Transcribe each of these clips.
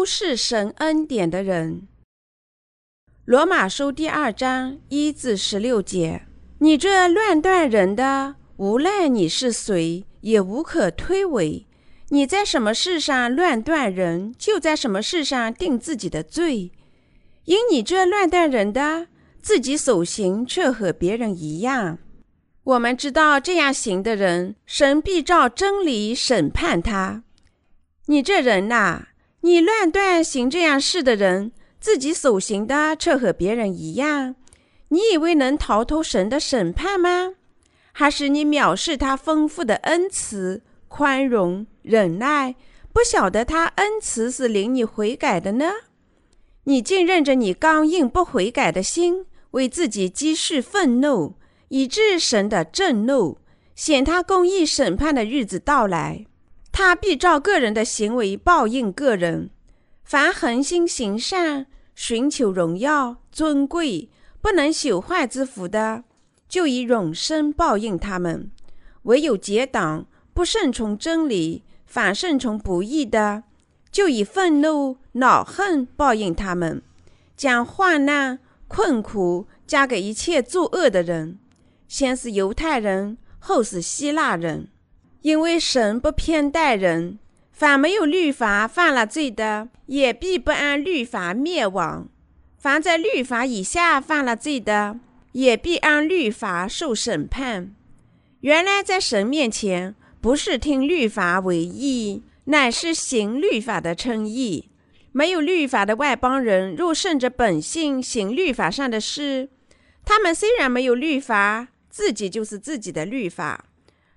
不是神恩典的人。罗马书第二章一至十六节：你这乱断人的，无论你是谁，也无可推诿。你在什么事上乱断人，就在什么事上定自己的罪。因你这乱断人的，自己所行却和别人一样。我们知道这样行的人，神必照真理审判他。你这人呐，你乱断行这样事的人，自己所行的却和别人一样。你以为能逃脱神的审判吗？还是你藐视他丰富的恩慈、宽容？忍耐，不晓得他恩慈是领你悔改的呢？你竟认着你刚硬不悔改的心，为自己积蓄愤怒，以致神的震怒，显他公义审判的日子到来，他必照个人的行为报应个人。凡恒心行善、寻求荣耀、尊贵、不能朽坏之福的，就以永生报应他们；唯有结党不顺从真理。反顺从不义的，就以愤怒、恼恨报应他们，将患难、困苦加给一切作恶的人，先是犹太人，后是希腊人。因为神不偏待人，凡没有律法犯了罪的，也必不按律法灭亡；凡在律法以下犯了罪的，也必按律法受审判。原来在神面前。不是听律法为义，乃是行律法的称义。没有律法的外邦人，若顺着本性行律法上的事，他们虽然没有律法，自己就是自己的律法。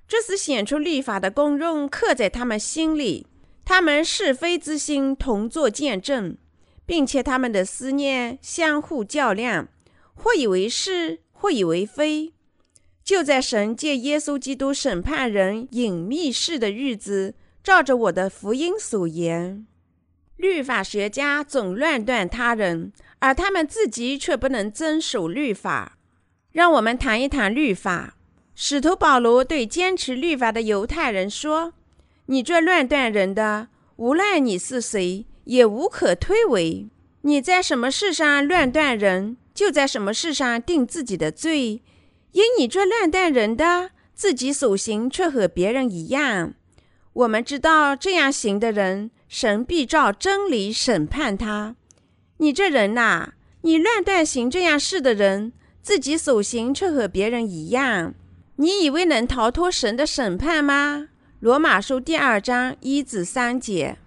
这是显出律法的功用刻在他们心里，他们是非之心同作见证，并且他们的思念相互较量，或以为是，或以为非。就在神借耶稣基督审判人隐秘事的日子，照着我的福音所言，律法学家总乱断他人，而他们自己却不能遵守律法。让我们谈一谈律法。使徒保罗对坚持律法的犹太人说：“你这乱断人的，无论你是谁，也无可推诿。你在什么事上乱断人，就在什么事上定自己的罪。”因你这乱断人的，自己所行却和别人一样。我们知道这样行的人，神必照真理审判他。你这人呐，你乱断行这样事的人，自己所行却和别人一样。你以为能逃脱神的审判吗？罗马书第二章一至三节。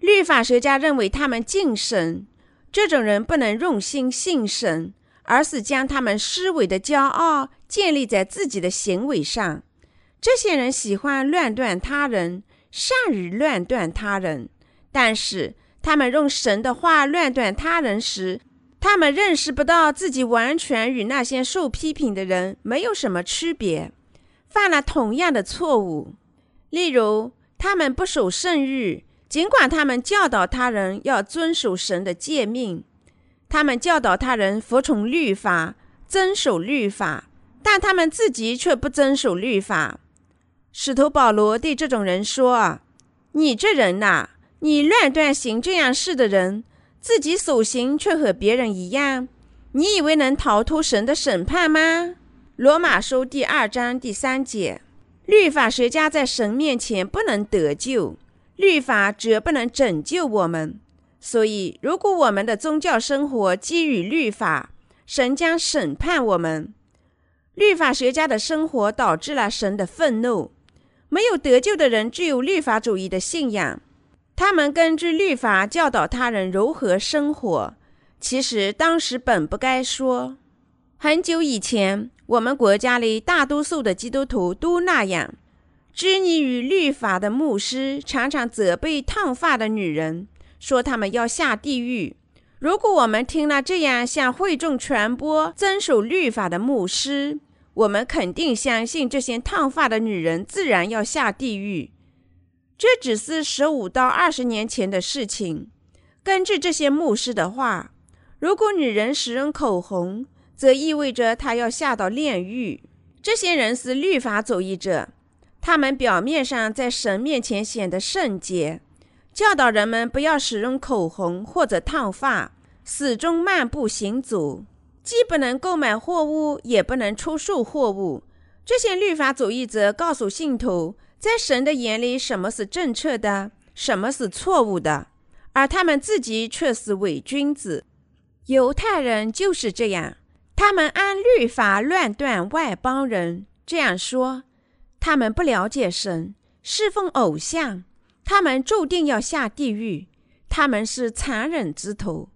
律法学家认为他们敬神，这种人不能用心信神。而是将他们思维的骄傲建立在自己的行为上。这些人喜欢乱断他人，善于乱断他人。但是他们用神的话乱断他人时，他们认识不到自己完全与那些受批评的人没有什么区别，犯了同样的错误。例如，他们不守圣谕，尽管他们教导他人要遵守神的诫命。他们教导他人服从律法、遵守律法，但他们自己却不遵守律法。使徒保罗对这种人说：“你这人呐，你乱断行这样事的人，自己所行却和别人一样。你以为能逃脱神的审判吗？”罗马书第二章第三节。律法学家在神面前不能得救，律法绝不能拯救我们。所以，如果我们的宗教生活基于律法，神将审判我们。律法学家的生活导致了神的愤怒。没有得救的人具有律法主义的信仰，他们根据律法教导他人如何生活。其实当时本不该说。很久以前，我们国家里大多数的基督徒都那样。执泥于律法的牧师常常责备烫发的女人。说他们要下地狱。如果我们听了这样向会众传播遵守律法的牧师，我们肯定相信这些烫发的女人自然要下地狱。这只是十五到二十年前的事情。根据这些牧师的话，如果女人使用口红，则意味着她要下到炼狱。这些人是律法主义者，他们表面上在神面前显得圣洁。教导人们不要使用口红或者烫发，始终漫步行走，既不能购买货物，也不能出售货物。这些律法主义者告诉信徒，在神的眼里，什么是正确的，什么是错误的，而他们自己却是伪君子。犹太人就是这样，他们按律法乱断外邦人。这样说，他们不了解神，侍奉偶像，他们注定要下地狱。他们是残忍之徒，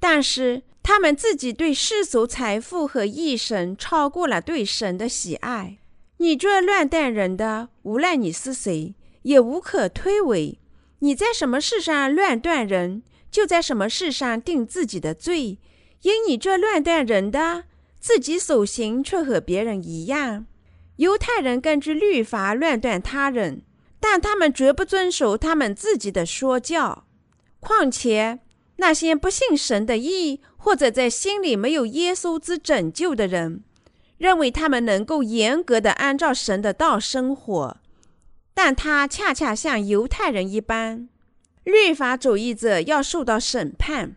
但是他们自己对世俗财富和异神超过了对神的喜爱。你这乱断人的，无论你是谁，也无可推诿。你在什么事上乱断人？就在什么事上定自己的罪，因你这乱断人的，自己所行却和别人一样。犹太人根据律法乱断他人，但他们绝不遵守他们自己的说教。况且那些不信神的义，或者在心里没有耶稣之拯救的人，认为他们能够严格的按照神的道生活，但他恰恰像犹太人一般。律法主义者要受到审判。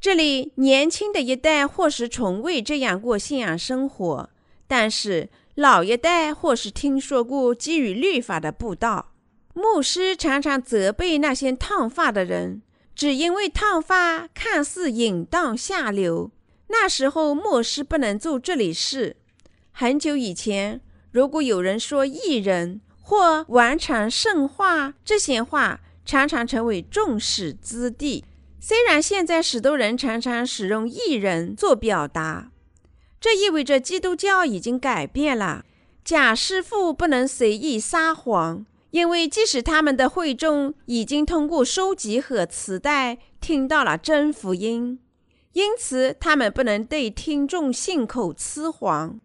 这里年轻的一代或是从未这样过信仰生活，但是老一代或是听说过基于律法的布道。牧师常常责备那些烫发的人，只因为烫发看似淫荡下流。那时候牧师不能做这里事。很久以前，如果有人说艺人或完成圣化这些话。常常成为众矢之的。虽然现在许多人常常使用艺人做表达，这意味着基督教已经改变了。假师傅不能随意撒谎，因为即使他们的会众已经通过收集和磁带听到了真福音，因此他们不能对听众信口雌黄。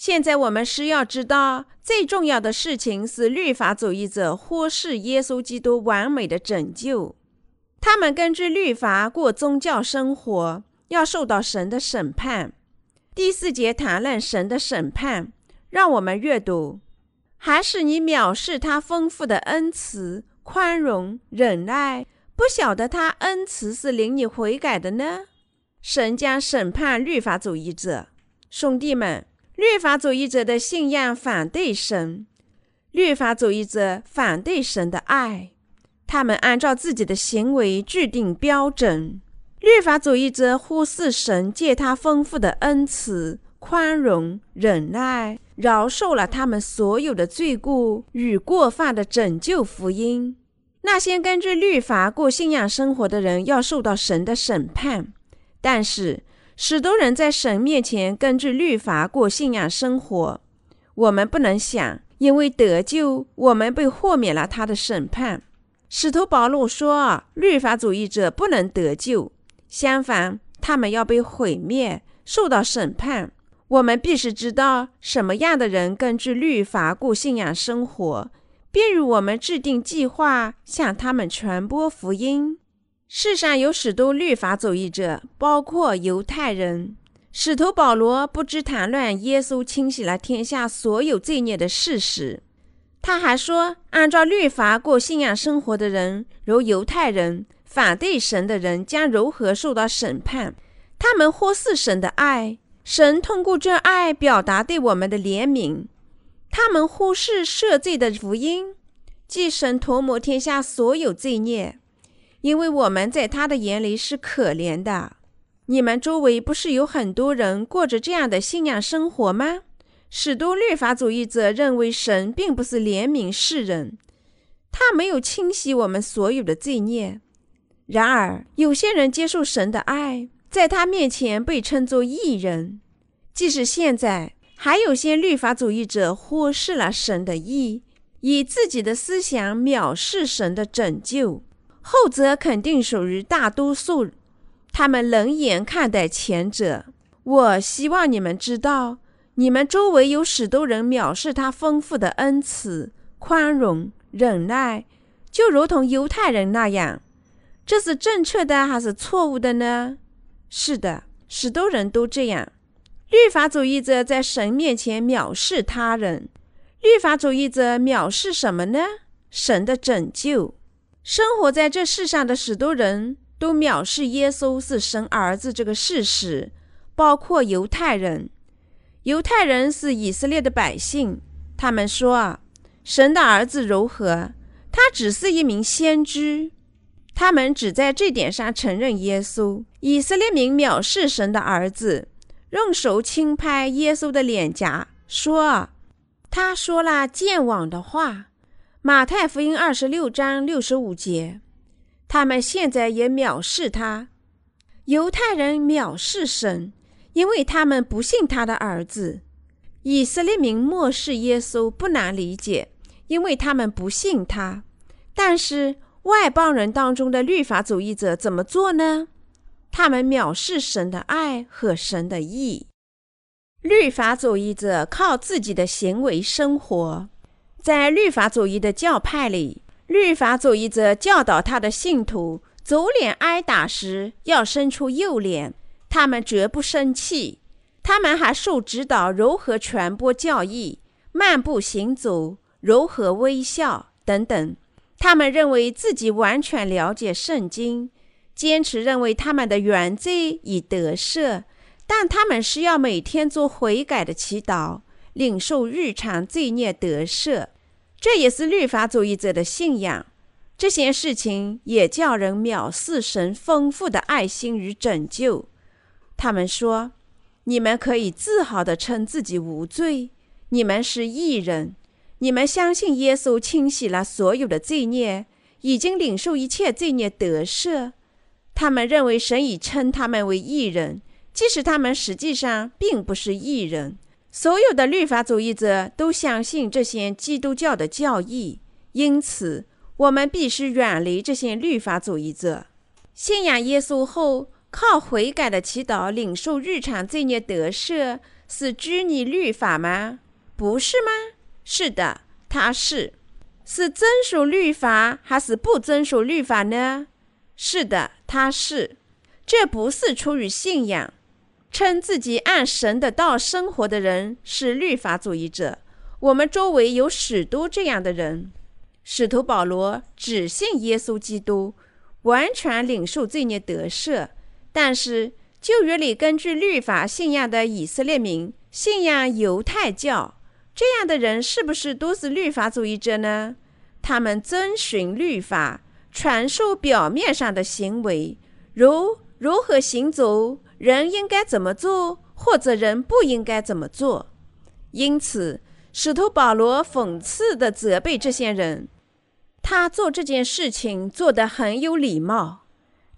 现在我们需要知道，最重要的事情是律法主义者忽视耶稣基督完美的拯救。他们根据律法过宗教生活，要受到神的审判。第四节谈论神的审判，让我们阅读：还是你藐视他丰富的恩慈、宽容、忍耐，不晓得他恩慈是领你悔改的呢？神将审判律法主义者，兄弟们。律法主义者的信仰反对神，律法主义者反对神的爱，他们按照自己的行为制定标准。律法主义者忽视神借他丰富的恩慈、宽容、忍耐，饶恕了他们所有的罪过与过犯的拯救福音。那些根据律法过信仰生活的人要受到神的审判，但是。许多人在神面前根据律法过信仰生活，我们不能想，因为得救，我们被豁免了他的审判。使徒保罗说：“律法主义者不能得救，相反，他们要被毁灭，受到审判。”我们必须知道什么样的人根据律法过信仰生活，便于我们制定计划，向他们传播福音。世上有许多律法主义者，包括犹太人。使徒保罗不知谈论耶稣清洗了天下所有罪孽的事实。他还说，按照律法过信仰生活的人，如犹太人，反对神的人，将如何受到审判？他们忽视神的爱，神通过这爱表达对我们的怜悯。他们忽视赦罪的福音，即神涂抹天下所有罪孽。因为我们在他的眼里是可怜的。你们周围不是有很多人过着这样的信仰生活吗？许多律法主义者认为神并不是怜悯世人，他没有清洗我们所有的罪孽。然而，有些人接受神的爱，在他面前被称作义人。即使现在，还有些律法主义者忽视了神的义，以自己的思想藐视神的拯救。后者肯定属于大多数，他们冷眼看待前者。我希望你们知道，你们周围有许多人藐视他丰富的恩慈、宽容、忍耐，就如同犹太人那样。这是正确的还是错误的呢？是的，许多人都这样。律法主义者在神面前藐视他人。律法主义者藐视什么呢？神的拯救。生活在这世上的许多人都藐视耶稣是神儿子这个事实，包括犹太人。犹太人是以色列的百姓，他们说啊，神的儿子如何？他只是一名先知。他们只在这点上承认耶稣。以色列民藐视神的儿子，用手轻拍耶稣的脸颊，说：“他说了健忘的话。”马太福音二十六章六十五节。他们现在也藐视他。犹太人藐视神，因为他们不信他的儿子。以色列民漠视耶稣，不难理解，因为他们不信他。但是。外邦人当中的律法主义者怎么做呢？他们藐视神的爱和神的义。律法主义者靠自己的行为生活。在律法主义的教派里，律法主义者教导他的信徒，左脸挨打时要伸出右脸，他们绝不生气。他们还受指导如何传播教义、漫步行走、如何微笑等等。他们认为自己完全了解圣经，坚持认为他们的原罪已得赦，但他们是要每天做悔改的祈祷，领受日常罪孽得赦。这也是律法主义者的信仰。这些事情也叫人藐视神丰富的爱心与拯救。他们说：“你们可以自豪地称自己无罪，你们是义人。”你们相信耶稣清洗了所有的罪孽，已经领受一切罪孽得赦。他们认为神已称他们为义人，即使他们实际上并不是义人。所有的律法主义者都相信这些基督教的教义，因此我们必须远离这些律法主义者。信仰耶稣后，靠悔改的祈祷领受日常罪孽得赦，是拘泥律法吗？不是吗？是的，他是，是遵守律法还是不遵守律法呢？是的，他是。这不是出于信仰，称自己按神的道生活的人是律法主义者。我们周围有许多这样的人。使徒保罗只信耶稣基督，完全领受罪孽得赦。但是旧约里根据律法信仰的以色列民信仰犹太教。这样的人是不是都是律法主义者呢？他们遵循律法，传授表面上的行为，如如何行走，人应该怎么做，或者人不应该怎么做。因此，使徒保罗讽刺地责备这些人，他做这件事情做得很有礼貌。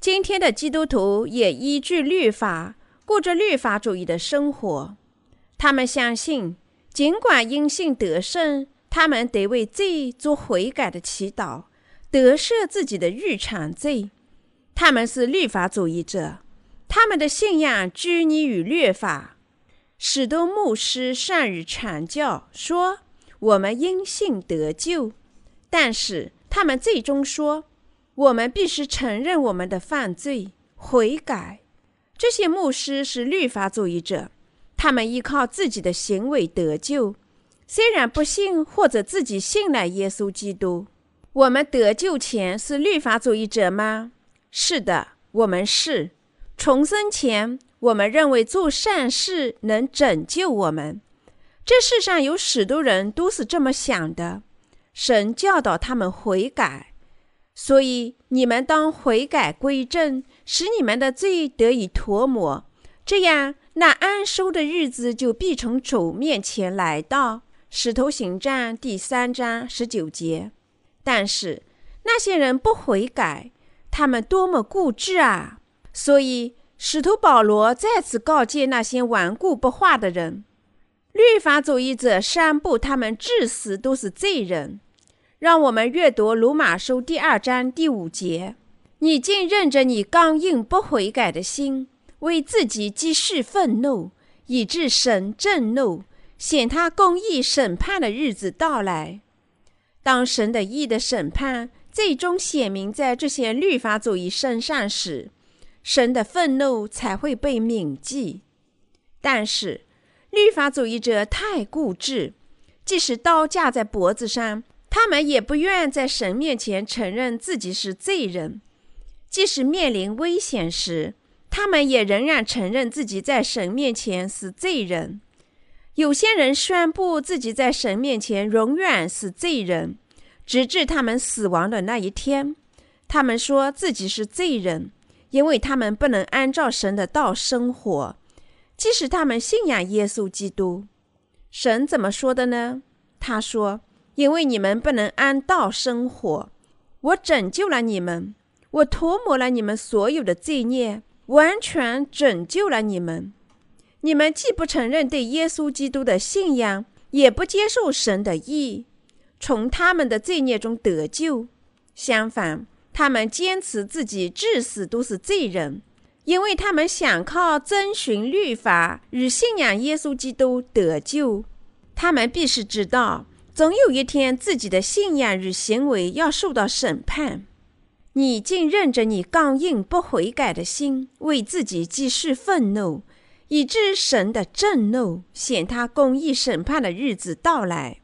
今天的基督徒也依据律法过着律法主义的生活，他们相信。尽管因信得胜，他们得为罪做悔改的祈祷，得赦自己的日常罪。他们是律法主义者，他们的信仰拘泥于律法。许多牧师善于传教，说我们因信得救，但是他们最终说，我们必须承认我们的犯罪，悔改。这些牧师是律法主义者。他们依靠自己的行为得救，虽然不信或者自己信了耶稣基督。我们得救前是律法主义者吗？是的，我们是。重生前，我们认为做善事能拯救我们。这世上有许多人都是这么想的。神教导他们悔改，所以你们当悔改归正，使你们的罪得以脱抹，这样。那安收的日子就必从主面前来到，《使徒行传》第三章十九节。但是那些人不悔改，他们多么固执啊！所以使徒保罗再次告诫那些顽固不化的人：律法主义者宣布他们至死都是罪人。让我们阅读《罗马书》第二章第五节：你竟认着你刚硬不悔改的心。为自己积蓄愤怒，以致神震怒，显他公义审判的日子到来。当神的义的审判最终显明在这些律法主义身上时，神的愤怒才会被铭记。但是，律法主义者太固执，即使刀架在脖子上，他们也不愿在神面前承认自己是罪人，即使面临危险时，他们也仍然承认自己在神面前是罪人。有些人宣布自己在神面前永远是罪人，直至他们死亡的那一天。他们说自己是罪人，因为他们不能按照神的道生活，即使他们信仰耶稣基督。神怎么说的呢？他说：“因为你们不能按道生活，我拯救了你们，我涂抹了你们所有的罪孽，完全拯救了你们。你们既不承认对耶稣基督的信仰，也不接受神的意，从他们的罪孽中得救。相反，他们坚持自己至死都是罪人。”因为他们想靠遵循律法与信仰耶稣基督得救，他们必须知道，总有一天自己的信仰与行为要受到审判。你竟任着你刚硬不悔改的心，为自己积蓄愤怒，以致神的震怒显他公义审判的日子到来。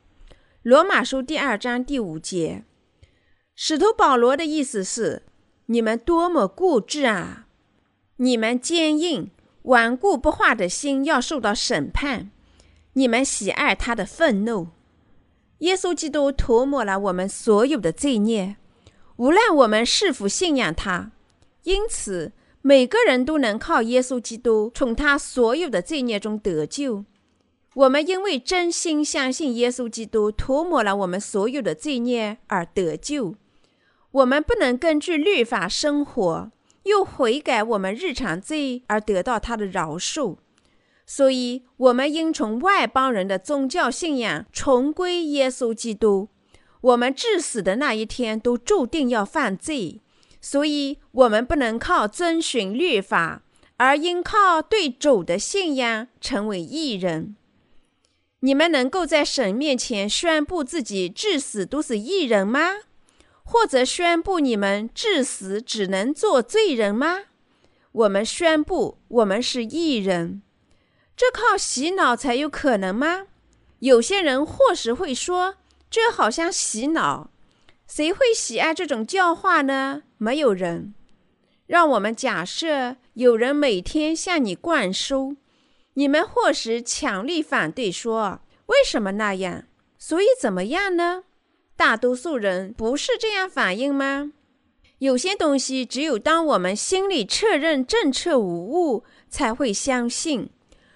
罗马书第二章第五节，使徒保罗的意思是：你们多么固执啊！你们坚硬、顽固不化的心要受到审判。你们喜爱他的愤怒。耶稣基督涂抹了我们所有的罪孽，无论我们是否信仰他。因此，每个人都能靠耶稣基督从他所有的罪孽中得救。我们因为真心相信耶稣基督涂抹了我们所有的罪孽而得救。我们不能根据律法生活。又悔改我们日常罪而得到他的饶恕，所以我们应从外邦人的宗教信仰重归耶稣基督。我们至死的那一天都注定要犯罪，所以我们不能靠遵循律法，而应靠对主的信仰成为义人。你们能够在神面前宣布自己至死都是义人吗？或者宣布你们至死只能做罪人吗？我们宣布我们是义人，这靠洗脑才有可能吗？有些人或许会说，这好像洗脑，谁会喜爱这种教化呢？没有人。让我们假设有人每天向你灌输，你们或许强力反对，说为什么那样？所以怎么样呢？大多数人不是这样反应吗？有些东西只有当我们心里确认正确无误，才会相信。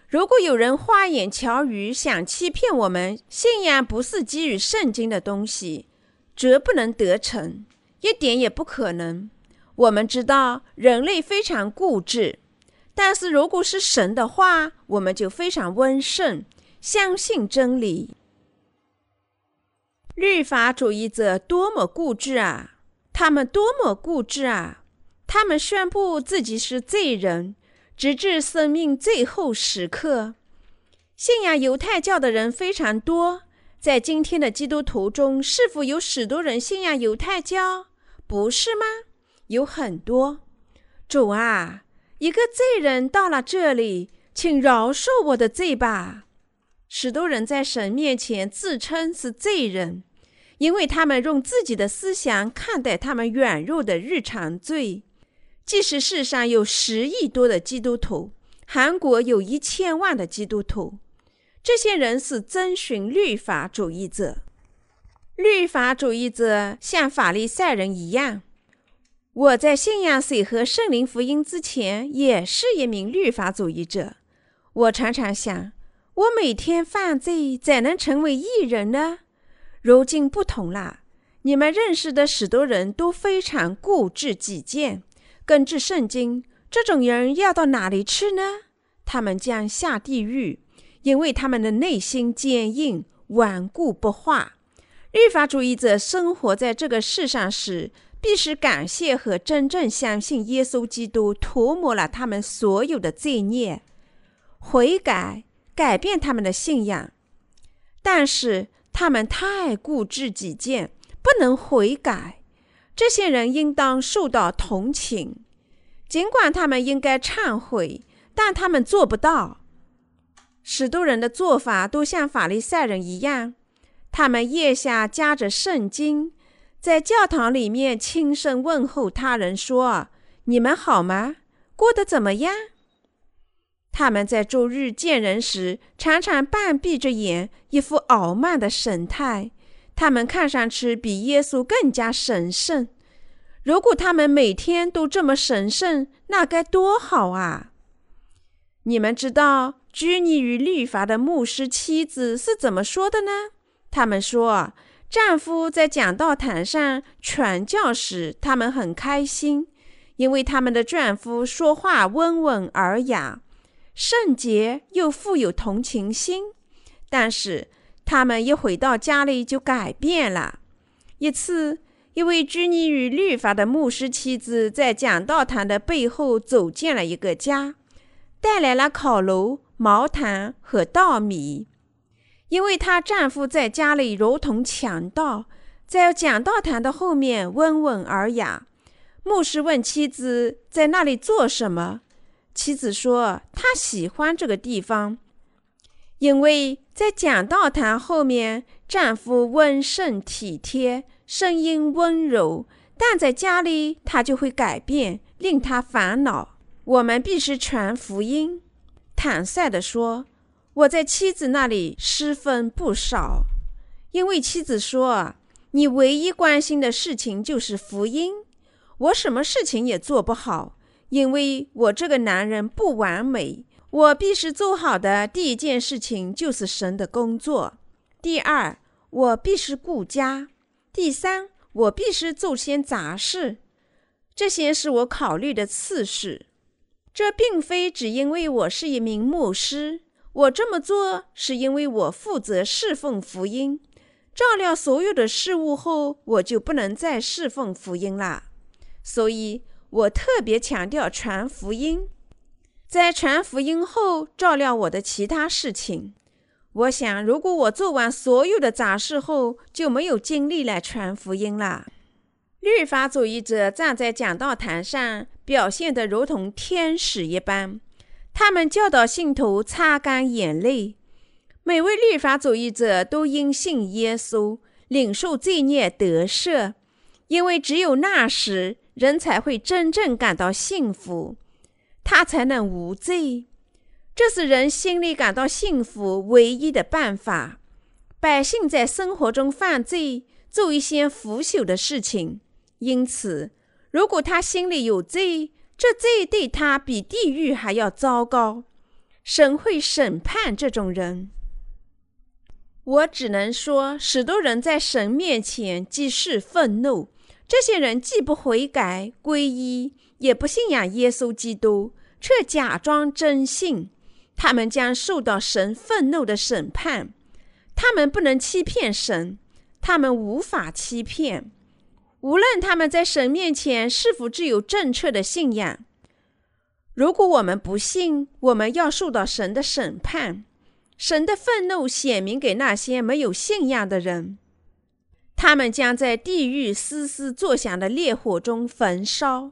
如果有人花言巧语想欺骗我们，信仰不是基于圣经的东西，绝不能得逞，一点也不可能。我们知道人类非常固执，但是如果是神的话，我们就非常温顺，相信真理。律法主义者多么固执啊！他们多么固执啊！他们宣布自己是罪人，直至生命最后时刻。信仰犹太教的人非常多，在今天的基督徒中，是否有许多人信仰犹太教？不是吗？有很多。主啊，一个罪人到了这里，请饶恕我的罪吧。许多人在神面前自称是罪人，因为他们用自己的思想看待他们软弱的日常罪。即使世上有十亿多的基督徒，韩国有一千万的基督徒，这些人是遵循律法主义者。律法主义者像法利赛人一样。我在信仰水和圣灵福音之前，也是一名律法主义者。我常常想。我每天犯罪，怎能成为艺人呢？如今不同了，你们认识的许多人都非常固执己见。根据圣经，这种人要到哪里去呢？他们将下地狱，因为他们的内心坚硬、顽固不化。律法主义者生活在这个世上时，必须感谢和真正相信耶稣基督涂抹了他们所有的罪孽，悔改。改变他们的信仰，但是他们太固执己见，不能悔改。这些人应当受到同情，尽管他们应该忏悔，但他们做不到。许多人的做法都像法利赛人一样，他们腋下夹着圣经，在教堂里面轻声问候他人说：“你们好吗？过得怎么样？”他们在周日见人时，常常半闭着眼，一副傲慢的神态。他们看上去比耶稣更加神圣。如果他们每天都这么神圣，那该多好啊！你们知道拘泥于律法的牧师妻子是怎么说的呢？他们说，丈夫在讲道坛上传教时，他们很开心，因为他们的丈夫说话温文尔雅。圣洁又富有同情心，但是他们一回到家里就改变了。一次，一位拘泥于律法的牧师妻子在讲道堂的背后走进了一个家，带来了烤炉、毛毯和稻米。因为她丈夫在家里如同强盗，在讲道堂的后面温文尔雅。牧师问妻子在那里做什么。妻子说：“她喜欢这个地方，因为在讲道堂后面，丈夫温顺体贴，声音温柔；但在家里，他就会改变，令他烦恼。我们必须传福音。”坦率地说：“我在妻子那里失分不少，因为妻子说，你唯一关心的事情就是福音，我什么事情也做不好。”因为我这个男人不完美，我必须做好的第一件事情就是神的工作。第二，我必须顾家。第三，我必须做些杂事。这些是我考虑的次序。这并非只因为我是一名牧师，我这么做是因为我负责侍奉福音。照料所有的事物后，我就不能再侍奉福音了。所以。我特别强调传福音，在传福音后照料我的其他事情。我想，如果我做完所有的杂事后，就没有精力来传福音了。律法主义者站在讲道台上，表现得如同天使一般。他们教导信徒擦干眼泪。每位律法主义者都应信耶稣，领受罪孽得赦，因为只有那时。人才会真正感到幸福，他才能无罪。这是人心里感到幸福唯一的办法。百姓在生活中犯罪，做一些腐朽的事情，因此，如果他心里有罪，这罪对他比地狱还要糟糕。神会审判这种人。我只能说，许多人在神面前即是愤怒。这些人既不悔改皈依，也不信仰耶稣基督，却假装真信，他们将受到神愤怒的审判。他们不能欺骗神，他们无法欺骗。无论他们在神面前是否具有正确的信仰，如果我们不信，我们要受到神的审判。神的愤怒显明给那些没有信仰的人。他们将在地狱嘶嘶作响的烈火中焚烧，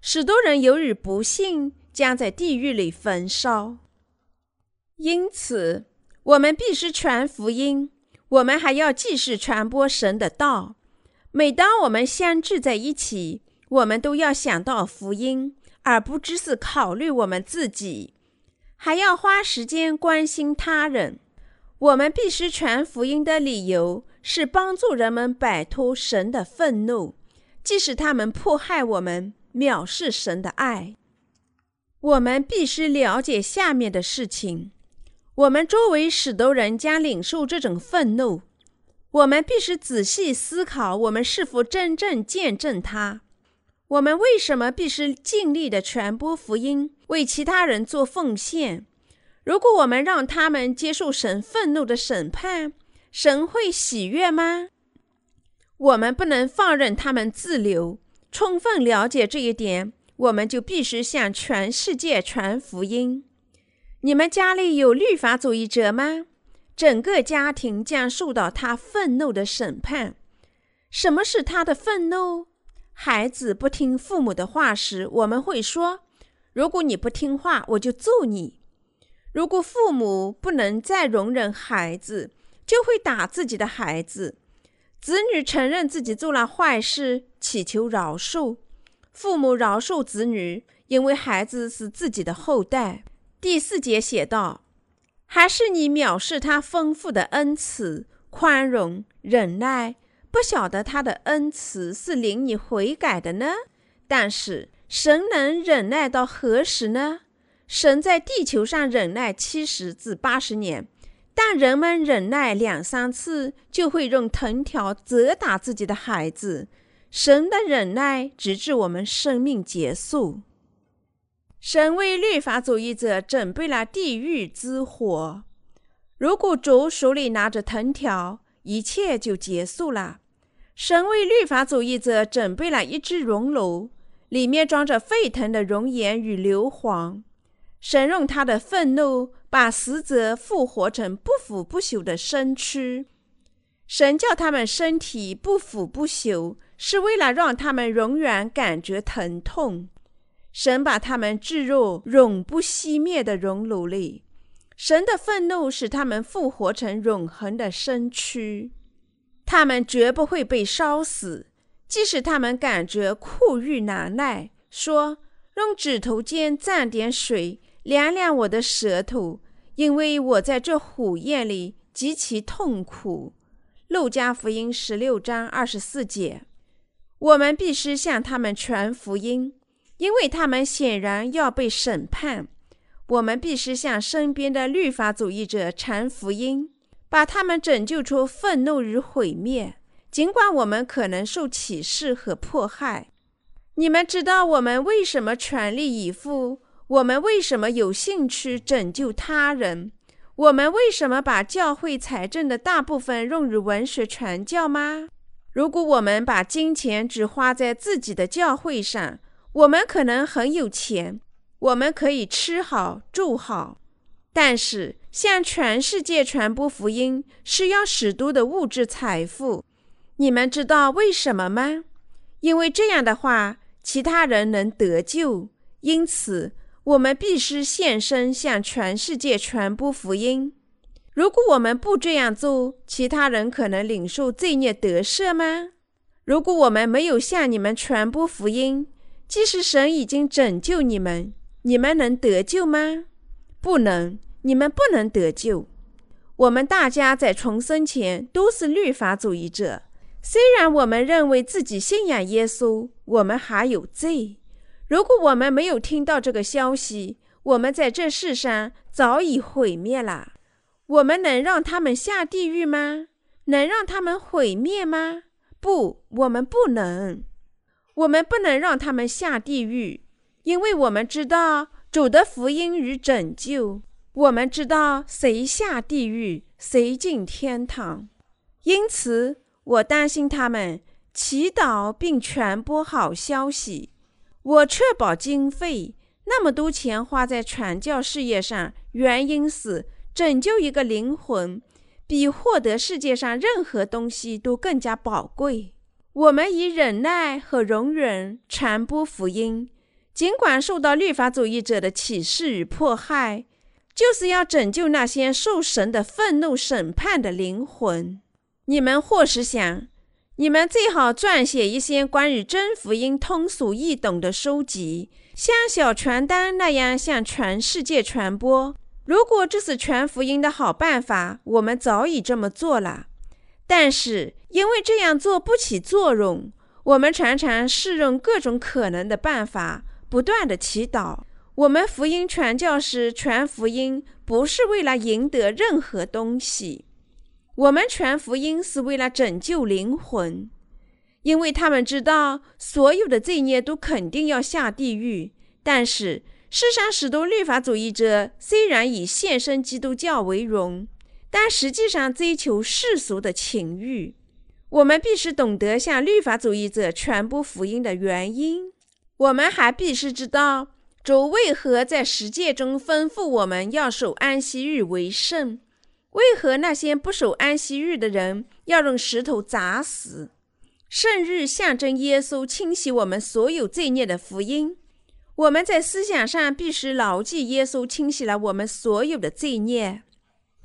许多人由于不幸将在地狱里焚烧。因此，我们必须传福音，我们还要继续传播神的道。每当我们相聚在一起，我们都要想到福音，而不只是考虑我们自己，还要花时间关心他人。我们必须传福音的理由。是帮助人们摆脱神的愤怒，即使他们迫害我们、藐视神的爱。我们必须了解下面的事情：我们周围许多人将领受这种愤怒。我们必须仔细思考，我们是否真正见证它？我们为什么必须尽力的传播福音，为其他人做奉献？如果我们让他们接受神愤怒的审判？神会喜悦吗？我们不能放任他们自流。充分了解这一点，我们就必须向全世界传福音。你们家里有律法主义者吗？整个家庭将受到他愤怒的审判。什么是他的愤怒？孩子不听父母的话时，我们会说：“如果你不听话，我就揍你。”如果父母不能再容忍孩子，就会打自己的孩子；子女承认自己做了坏事，祈求饶恕；父母饶恕子女，因为孩子是自己的后代。第四节写道：“还是你藐视他丰富的恩慈、宽容、忍耐，不晓得他的恩慈是领你悔改的呢？但是神能忍耐到何时呢？神在地球上忍耐七十至八十年，但人们忍耐两三次就会用藤条责打自己的孩子。神的忍耐直至我们生命结束。”神为律法主义者准备了地狱之火。如果主手里拿着藤条，一切就结束了。神为律法主义者准备了一只熔炉，里面装着沸腾的熔岩与硫磺。神用他的愤怒把死者复活成不腐不朽的身躯。神叫他们身体不腐不朽，是为了让他们永远感觉疼痛。神把他们置入永不熄灭的熔炉里，神的愤怒使他们复活成永恒的身躯，他们绝不会被烧死，即使他们感觉酷欲难耐，说用指头尖蘸点水凉凉我的舌头，因为我在这火焰里极其痛苦。路加福音十六章二十四节，我们必须向他们传福音。因为他们显然要被审判，我们必须向身边的律法主义者传福音，把他们拯救出愤怒与毁灭。尽管我们可能受歧视和迫害，你们知道我们为什么全力以赴？我们为什么有兴趣拯救他人？我们为什么把教会财政的大部分用于文学传教吗？如果我们把金钱只花在自己的教会上，我们可能很有钱，我们可以吃好住好，但是向全世界传播福音是要许多的物质财富。你们知道为什么吗？因为这样的话，其他人能得救。因此，我们必须献身向全世界传播福音。如果我们不这样做，其他人可能领受罪孽得赦吗？如果我们没有向你们传播福音，即使神已经拯救你们，你们能得救吗？不能，你们不能得救。我们大家在重生前都是律法主义者。虽然我们认为自己信仰耶稣，我们还有罪。如果我们没有听到这个消息，我们在这世上早已毁灭了。我们能让他们下地狱吗？能让他们毁灭吗？不，我们不能。我们不能让他们下地狱，因为我们知道主的福音与拯救。我们知道谁下地狱，谁进天堂。因此，我担心他们祈祷并传播好消息。我确保经费，那么多钱花在传教事业上，原因是拯救一个灵魂，比获得世界上任何东西都更加宝贵。我们以忍耐和容忍传播福音，尽管受到律法主义者的歧视与迫害，就是要拯救那些受神的愤怒审判的灵魂。你们或是想，你们最好撰写一些关于真福音通俗易懂的书籍，像小传单那样向全世界传播。如果这是传福音的好办法，我们早已这么做了。但是，因为这样做不起作用，我们常常试用各种可能的办法，不断的祈祷。我们福音传教士传福音，不是为了赢得任何东西，我们传福音是为了拯救灵魂，因为他们知道所有的罪孽都肯定要下地狱。但是，世上许多律法主义者虽然以献身基督教为荣。但实际上追求世俗的情欲，我们必须懂得向律法主义者传播福音的原因。我们还必须知道主为何在实践中吩咐我们要守安息日为圣，为何那些不守安息日的人要用石头砸死。圣日象征耶稣清洗我们所有罪孽的福音。我们在思想上必须牢记耶稣清洗了我们所有的罪孽。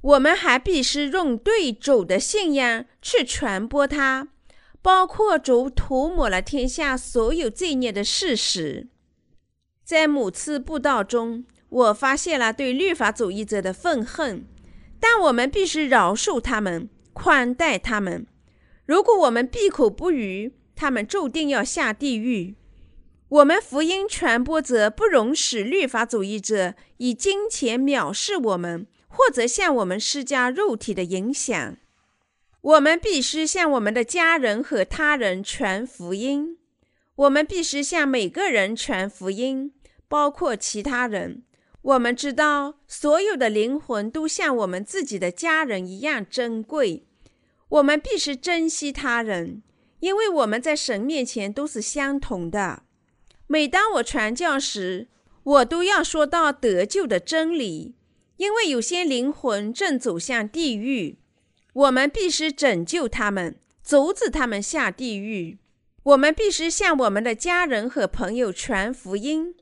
我们还必须用对主的信仰去传播它，包括主涂抹了天下所有罪孽的事实。在某次布道中，我发现了对律法主义者的愤恨，但我们必须饶恕他们，宽待他们。如果我们闭口不语，他们注定要下地狱。我们福音传播者不容许律法主义者以金钱藐视我们。或者向我们施加肉体的影响，我们必须向我们的家人和他人传福音。我们必须向每个人传福音，包括其他人。我们知道，所有的灵魂都像我们自己的家人一样珍贵。我们必须珍惜他人，因为我们在神面前都是相同的。每当我传教时，我都要说到得救的真理。因为有些灵魂正走向地狱，我们必须拯救他们，阻止他们下地狱。我们必须向我们的家人和朋友传福音，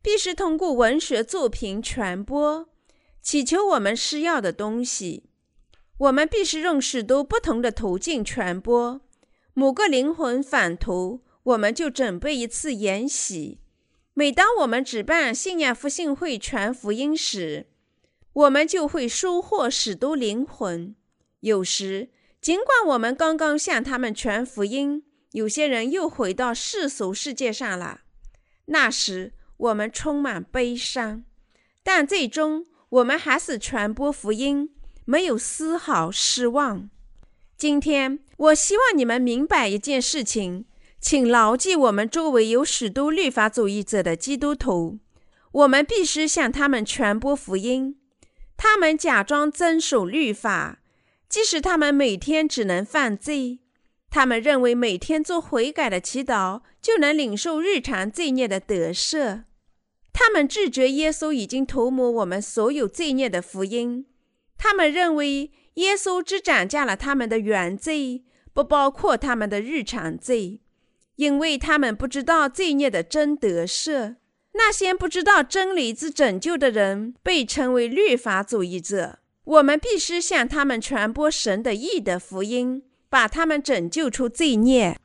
必须通过文学作品传播，祈求我们需要的东西。我们必须用许多不同的途径传播。某个灵魂返途，我们就准备一次演习。每当我们举办信仰复兴会传福音时，我们就会收获许多灵魂。有时，尽管我们刚刚向他们传福音，有些人又回到世俗世界上了。那时，我们充满悲伤，但最终我们还是传播福音，没有丝毫失望。今天，我希望你们明白一件事情，请牢记：我们周围有许多律法主义者的基督徒，我们必须向他们传播福音。他们假装遵守律法，即使他们每天只能犯罪。他们认为每天做悔改的祈祷就能领受日常罪孽的得赦。他们拒绝耶稣已经涂抹我们所有罪孽的福音。他们认为耶稣只涨价了他们的原罪，不包括他们的日常罪，因为他们不知道罪孽的真得赦。那些不知道真理之拯救的人被称为律法主义者。我们必须向他们传播神的义的福音，把他们拯救出罪孽。